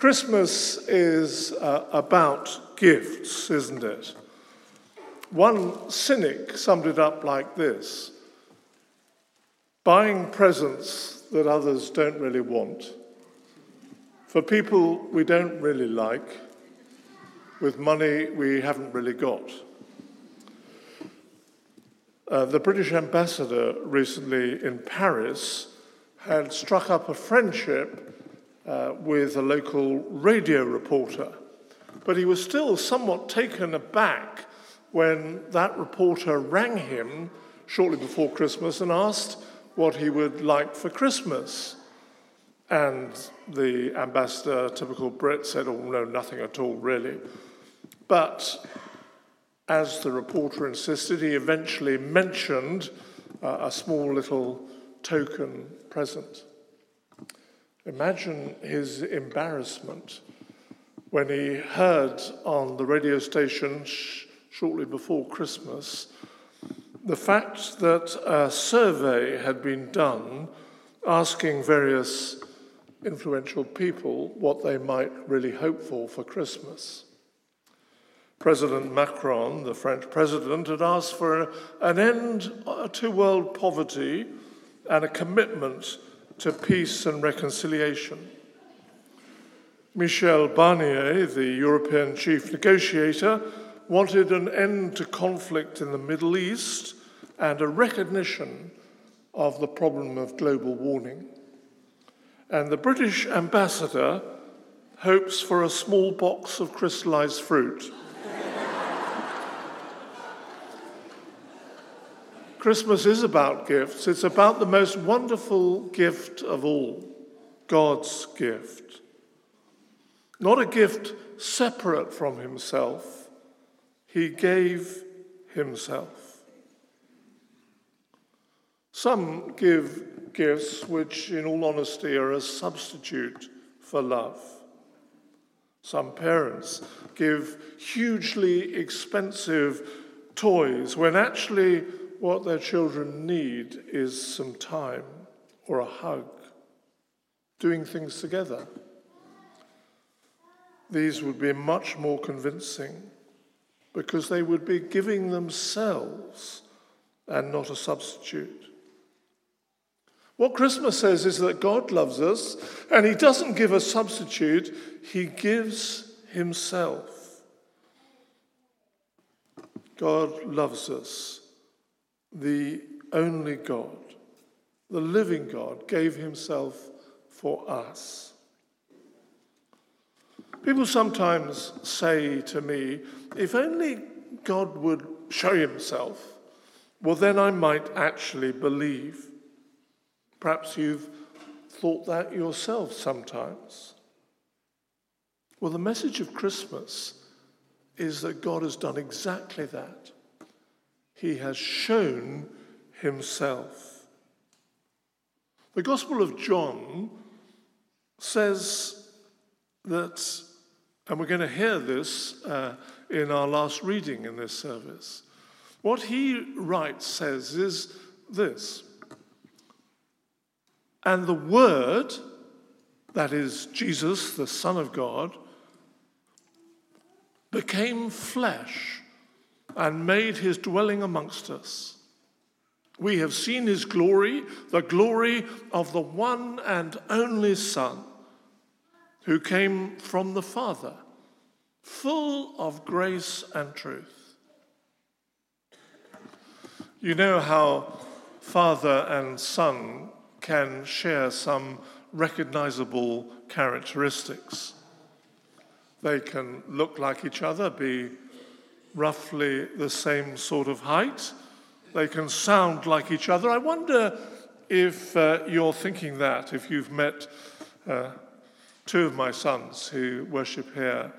Christmas is uh, about gifts, isn't it? One cynic summed it up like this buying presents that others don't really want, for people we don't really like, with money we haven't really got. Uh, the British ambassador recently in Paris had struck up a friendship uh, with a local radio reporter. But he was still somewhat taken aback when that reporter rang him shortly before Christmas and asked what he would like for Christmas. And the ambassador, typical Brit, said, Oh, no, nothing at all, really. But as the reporter insisted, he eventually mentioned uh, a small little token present. Imagine his embarrassment when he heard on the radio station sh- shortly before Christmas the fact that a survey had been done asking various influential people what they might really hope for for Christmas. President Macron, the French president, had asked for an end to world poverty and a commitment to peace and reconciliation. Michel Barnier, the European chief negotiator, wanted an end to conflict in the Middle East and a recognition of the problem of global warming. And the British ambassador hopes for a small box of crystallized fruit. Christmas is about gifts. It's about the most wonderful gift of all God's gift. Not a gift separate from Himself, He gave Himself. Some give gifts which, in all honesty, are a substitute for love. Some parents give hugely expensive toys when actually what their children need is some time or a hug, doing things together. These would be much more convincing because they would be giving themselves and not a substitute. What Christmas says is that God loves us and He doesn't give a substitute, He gives Himself. God loves us the only God, the living God, gave himself for us. People sometimes say to me, if only God would show himself, well, then I might actually believe. Perhaps you've thought that yourself sometimes. Well, the message of Christmas is that God has done exactly that he has shown himself. The Gospel of John says that, and we're going to hear this uh, in our last reading in this service. What he writes says is this And the Word, that is Jesus, the Son of God, became flesh and made his dwelling amongst us. We have seen his glory, the glory of the one and only Son, who came from the Father, full of grace and truth. You know how Father and Son can share some recognizable characteristics. They can look like each other, be roughly the same sort of height. They can sound like each other. I wonder if uh, you're thinking that, if you've met uh, two of my sons who worship here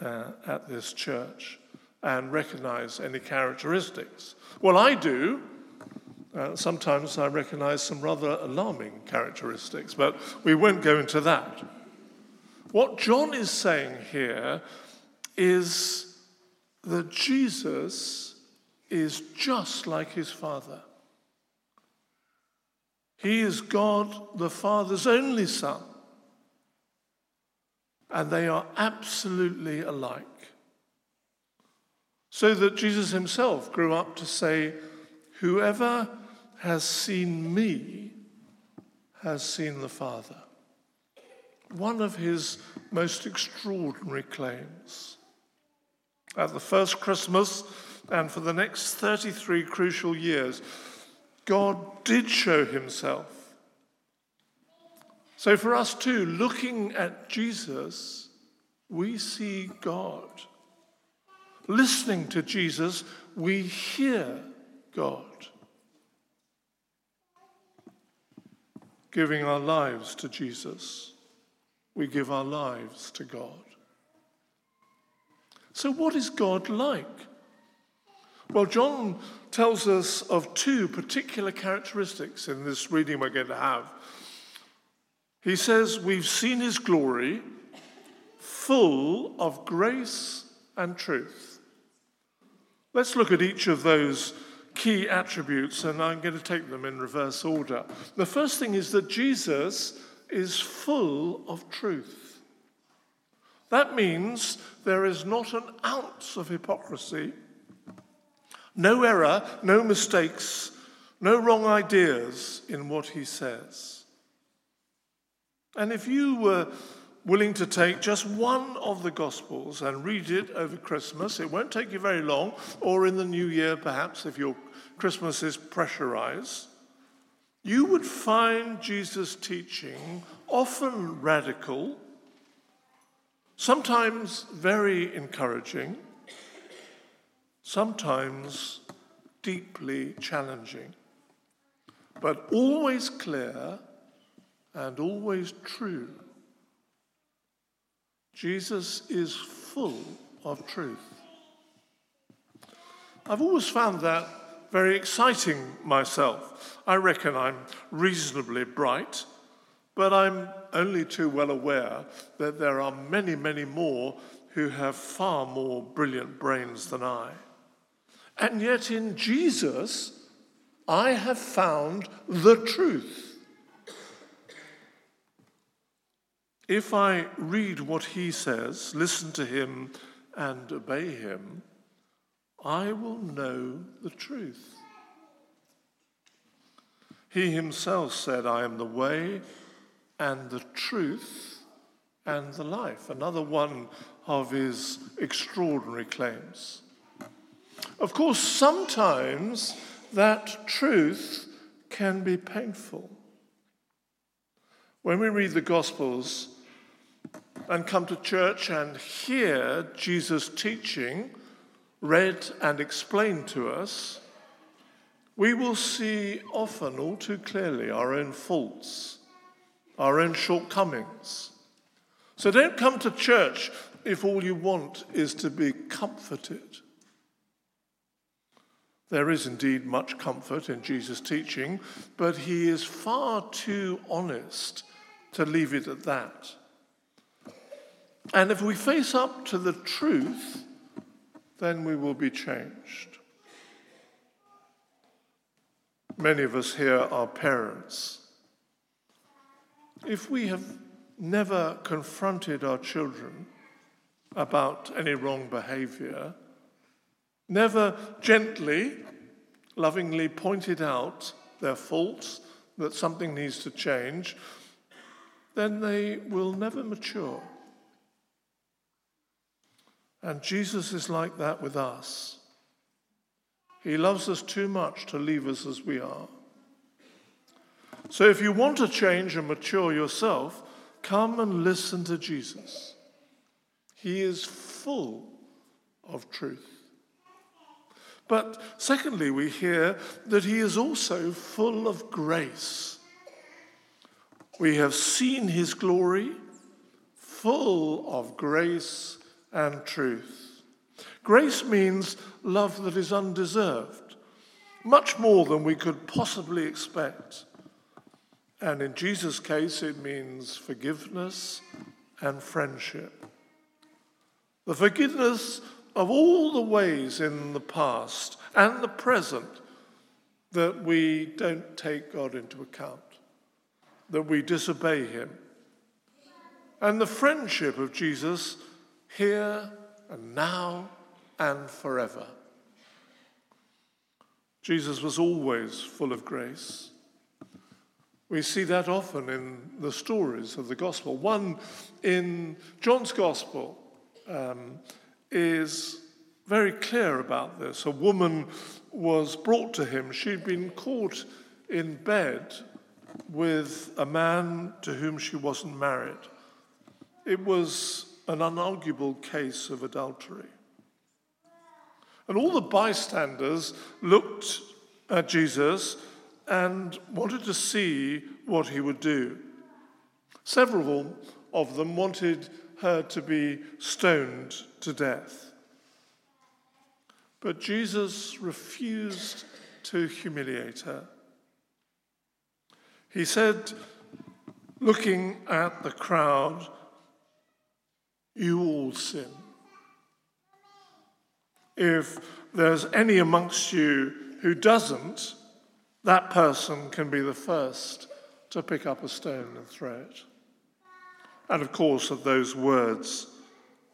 uh, at this church and recognize any characteristics. Well, I do. Uh, sometimes I recognize some rather alarming characteristics, but we won't go into that. What John is saying here is that Jesus is just like his Father. He is God the Father's only Son. and they are absolutely alike. So that Jesus himself grew up to say, Whoever has seen me has seen the Father. One of his most extraordinary claims. At the first Christmas and for the next 33 crucial years, God did show himself. So for us too, looking at Jesus, we see God. Listening to Jesus, we hear God. Giving our lives to Jesus, we give our lives to God. So, what is God like? Well, John tells us of two particular characteristics in this reading we're going to have. He says, We've seen his glory, full of grace and truth. Let's look at each of those key attributes, and I'm going to take them in reverse order. The first thing is that Jesus is full of truth. That means there is not an ounce of hypocrisy no error, no mistakes, no wrong ideas in what he says. And if you were willing to take just one of the Gospels and read it over Christmas, it won't take you very long, or in the new year perhaps, if your Christmas is pressurized, you would find Jesus' teaching often radical, sometimes very encouraging sometimes deeply challenging, but always clear and always true. Jesus is full of truth. I've always found that very exciting myself. I reckon I'm reasonably bright, but I'm only too well aware that there are many, many more who have far more brilliant brains than I. And yet in Jesus, I have found the truth. If I read what he says, listen to him, and obey him, I will know the truth. He himself said, I am the way and the truth and the life. Another one of his extraordinary claims. Of course, sometimes that truth can be painful. When we read the Gospels and come to church and hear Jesus' teaching read and explained to us, we will see often all too clearly our own faults, our own shortcomings. So don't come to church if all you want is to be comforted. There is indeed much comfort in Jesus' teaching, but he is far too honest to leave it at that. And if we face up to the truth, then we will be changed. Many of us here are parents. If we have never confronted our children about any wrong behavior, never gently, lovingly pointed out their faults, that something needs to change, then they will never mature. And Jesus is like that with us. He loves us too much to leave us as we are. So if you want to change and mature yourself, come and listen to Jesus. He is full of truth. But secondly, we hear that he is also full of grace. We have seen his glory, full of grace and truth. Grace means love that is undeserved, much more than we could possibly expect. And in Jesus' case, it means forgiveness and friendship. The forgiveness of all the ways in the past and the present that we don't take God into account, that we disobey Him, and the friendship of Jesus here and now and forever. Jesus was always full of grace. We see that often in the stories of the gospel. One in John's gospel um, is very clear about this. A woman was brought to him. She'd been caught in bed with a man to whom she wasn't married. It was an unarguable case of adultery. And all the bystanders looked at Jesus and wanted to see what he would do. Several of them wanted her to be stoned to death. But Jesus refused to humiliate her. He said, looking at the crowd, You all sin. If there's any amongst you who doesn't, that person can be the first to pick up a stone and throw it. And of course, at those words,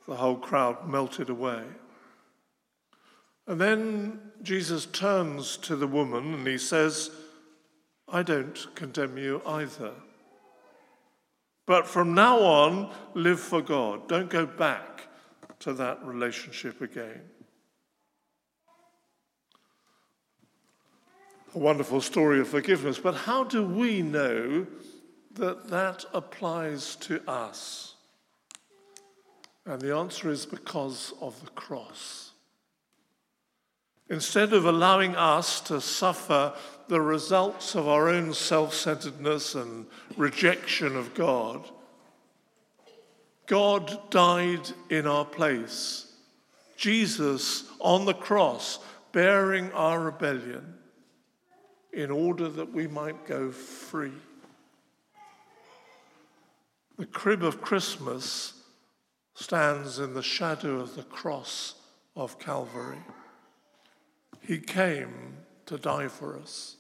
the whole crowd melted away. And then Jesus turns to the woman and he says, I don't condemn you either. But from now on, live for God. Don't go back to that relationship again. A wonderful story of forgiveness, but how do we know that that applies to us? And the answer is because of the cross. Instead of allowing us to suffer the results of our own self centeredness and rejection of God, God died in our place. Jesus on the cross, bearing our rebellion, in order that we might go free. The crib of Christmas stands in the shadow of the cross of Calvary. He came to die for us.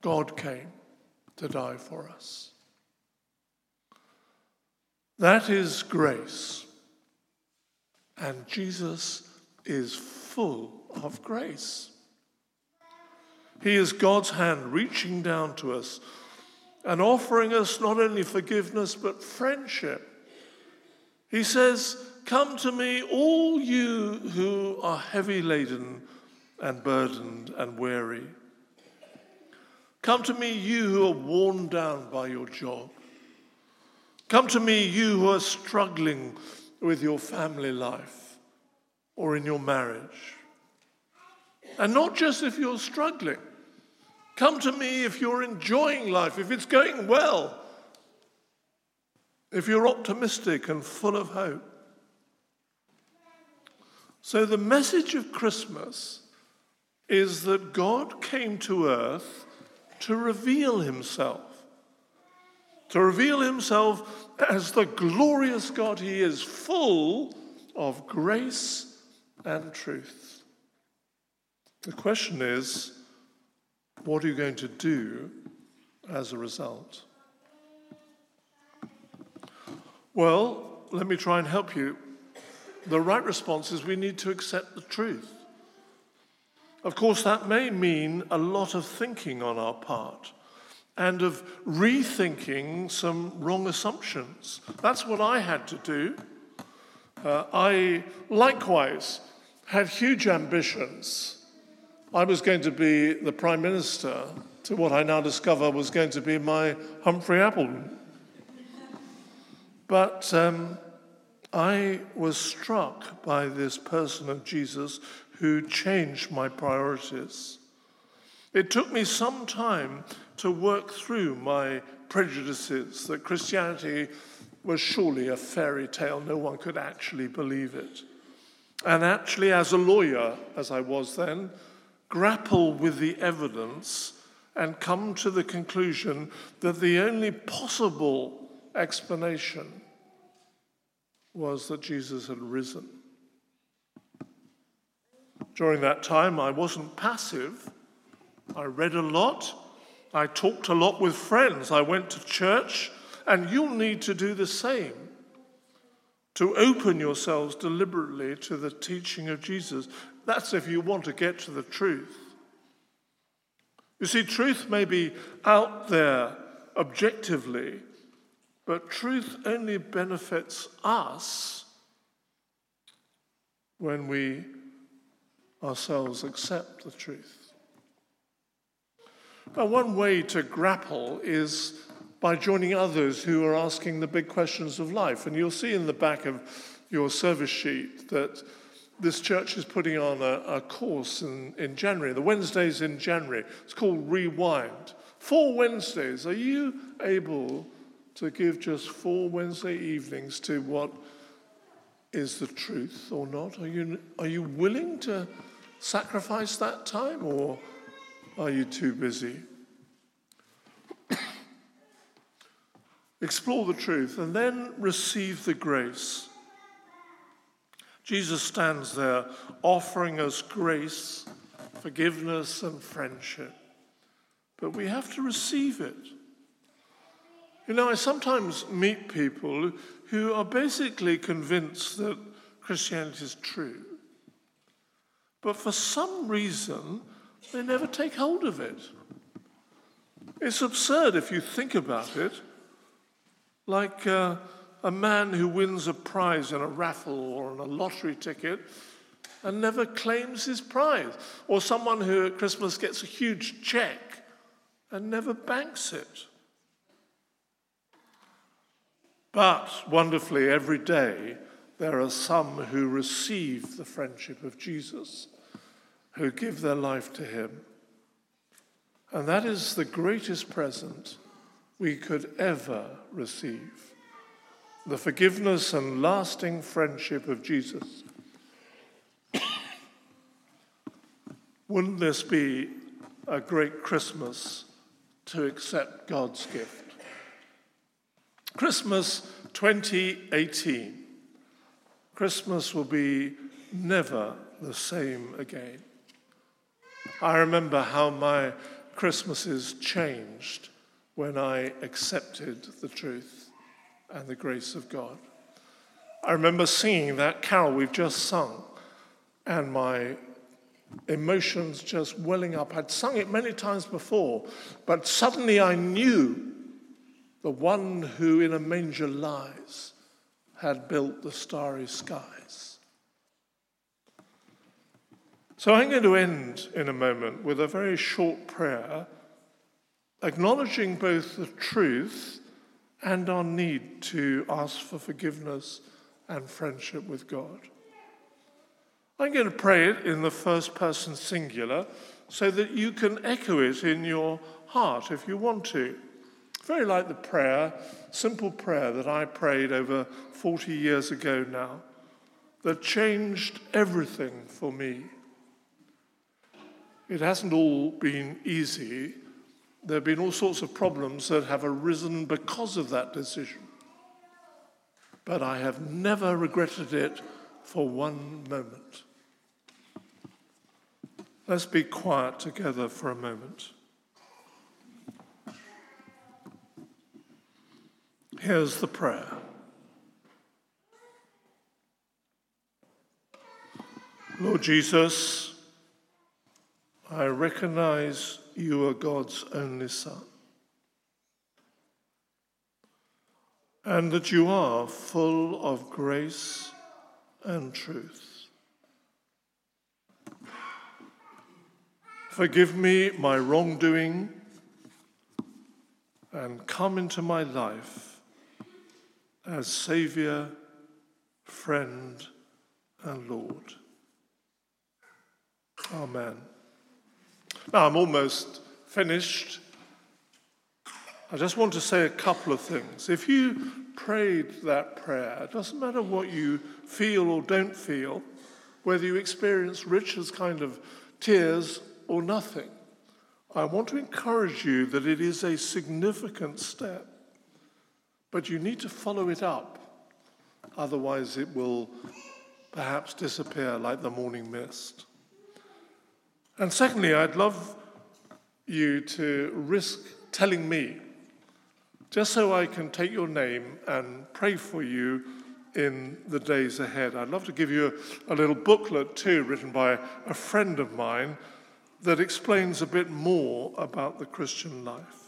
God came to die for us. That is grace. And Jesus is full of grace. He is God's hand reaching down to us and offering us not only forgiveness but friendship. He says, Come to me, all you who are heavy laden and burdened and weary. Come to me, you who are worn down by your job. Come to me, you who are struggling with your family life or in your marriage. And not just if you're struggling. Come to me if you're enjoying life, if it's going well, if you're optimistic and full of hope. So, the message of Christmas is that God came to earth to reveal himself, to reveal himself as the glorious God he is, full of grace and truth. The question is, what are you going to do as a result? Well, let me try and help you. The right response is we need to accept the truth. Of course, that may mean a lot of thinking on our part and of rethinking some wrong assumptions. That's what I had to do. Uh, I likewise had huge ambitions. I was going to be the Prime Minister to what I now discover was going to be my Humphrey Appleby. But um, I was struck by this person of Jesus who changed my priorities. It took me some time to work through my prejudices that Christianity was surely a fairy tale, no one could actually believe it. And actually, as a lawyer, as I was then, grapple with the evidence and come to the conclusion that the only possible explanation was that Jesus had risen. During that time, I wasn't passive. I read a lot. I talked a lot with friends. I went to church And you'll need to do the same to open yourselves deliberately to the teaching of Jesus. That's if you want to get to the truth. You see, truth may be out there objectively, but truth only benefits us when we ourselves accept the truth. Now, one way to grapple is by joining others who are asking the big questions of life. And you'll see in the back of your service sheet that this church is putting on a, a course in, in January, the Wednesdays in January. It's called Rewind. Four Wednesdays. Are you able to give just four Wednesday evenings to what is the truth or not? Are you, are you willing to sacrifice that time or are you too busy? Explore the truth and then receive the grace. Jesus stands there offering us grace, forgiveness, and friendship. But we have to receive it. You know, I sometimes meet people who are basically convinced that Christianity is true. But for some reason, they never take hold of it. It's absurd if you think about it. Like uh, a man who wins a prize in a raffle or on a lottery ticket and never claims his prize, or someone who at Christmas gets a huge check and never banks it. But wonderfully, every day there are some who receive the friendship of Jesus, who give their life to him. And that is the greatest present we could ever receive the forgiveness and lasting friendship of Jesus. Wouldn't this be a great Christmas to accept God's gift? Christmas 2018. Christmas will be never the same again. I remember how my Christmases changed when I accepted the truth and the grace of God. I remember singing that carol we've just sung and my emotions just welling up. I'd sung it many times before, but suddenly I knew the one who in a manger lies had built the starry skies. So I'm going to end in a moment with a very short prayer, acknowledging both the truth and our need to ask for forgiveness and friendship with God. I'm going to pray it in the first person singular so that you can echo it in your heart if you want to. Very like the prayer, simple prayer that I prayed over 40 years ago now, that changed everything for me. It hasn't all been easy. There have been all sorts of problems that have arisen because of that decision. But I have never regretted it for one moment. Let's be quiet together for a moment. Here's the prayer Lord Jesus, I recognize you are God's only Son, and that you are full of grace and truth. Forgive me my wrongdoing and come into my life as Saviour, friend, and Lord. Amen. Now, I'm almost finished. I just want to say a couple of things. If you prayed that prayer, it doesn't matter what you feel or don't feel, whether you experience Richard's kind of tears or nothing, I want to encourage you that it is a significant step but you need to follow it up. Otherwise, it will perhaps disappear like the morning mist. And secondly, I'd love you to risk telling me, just so I can take your name and pray for you in the days ahead. I'd love to give you a, a little booklet too, written by a friend of mine, that explains a bit more about the Christian life.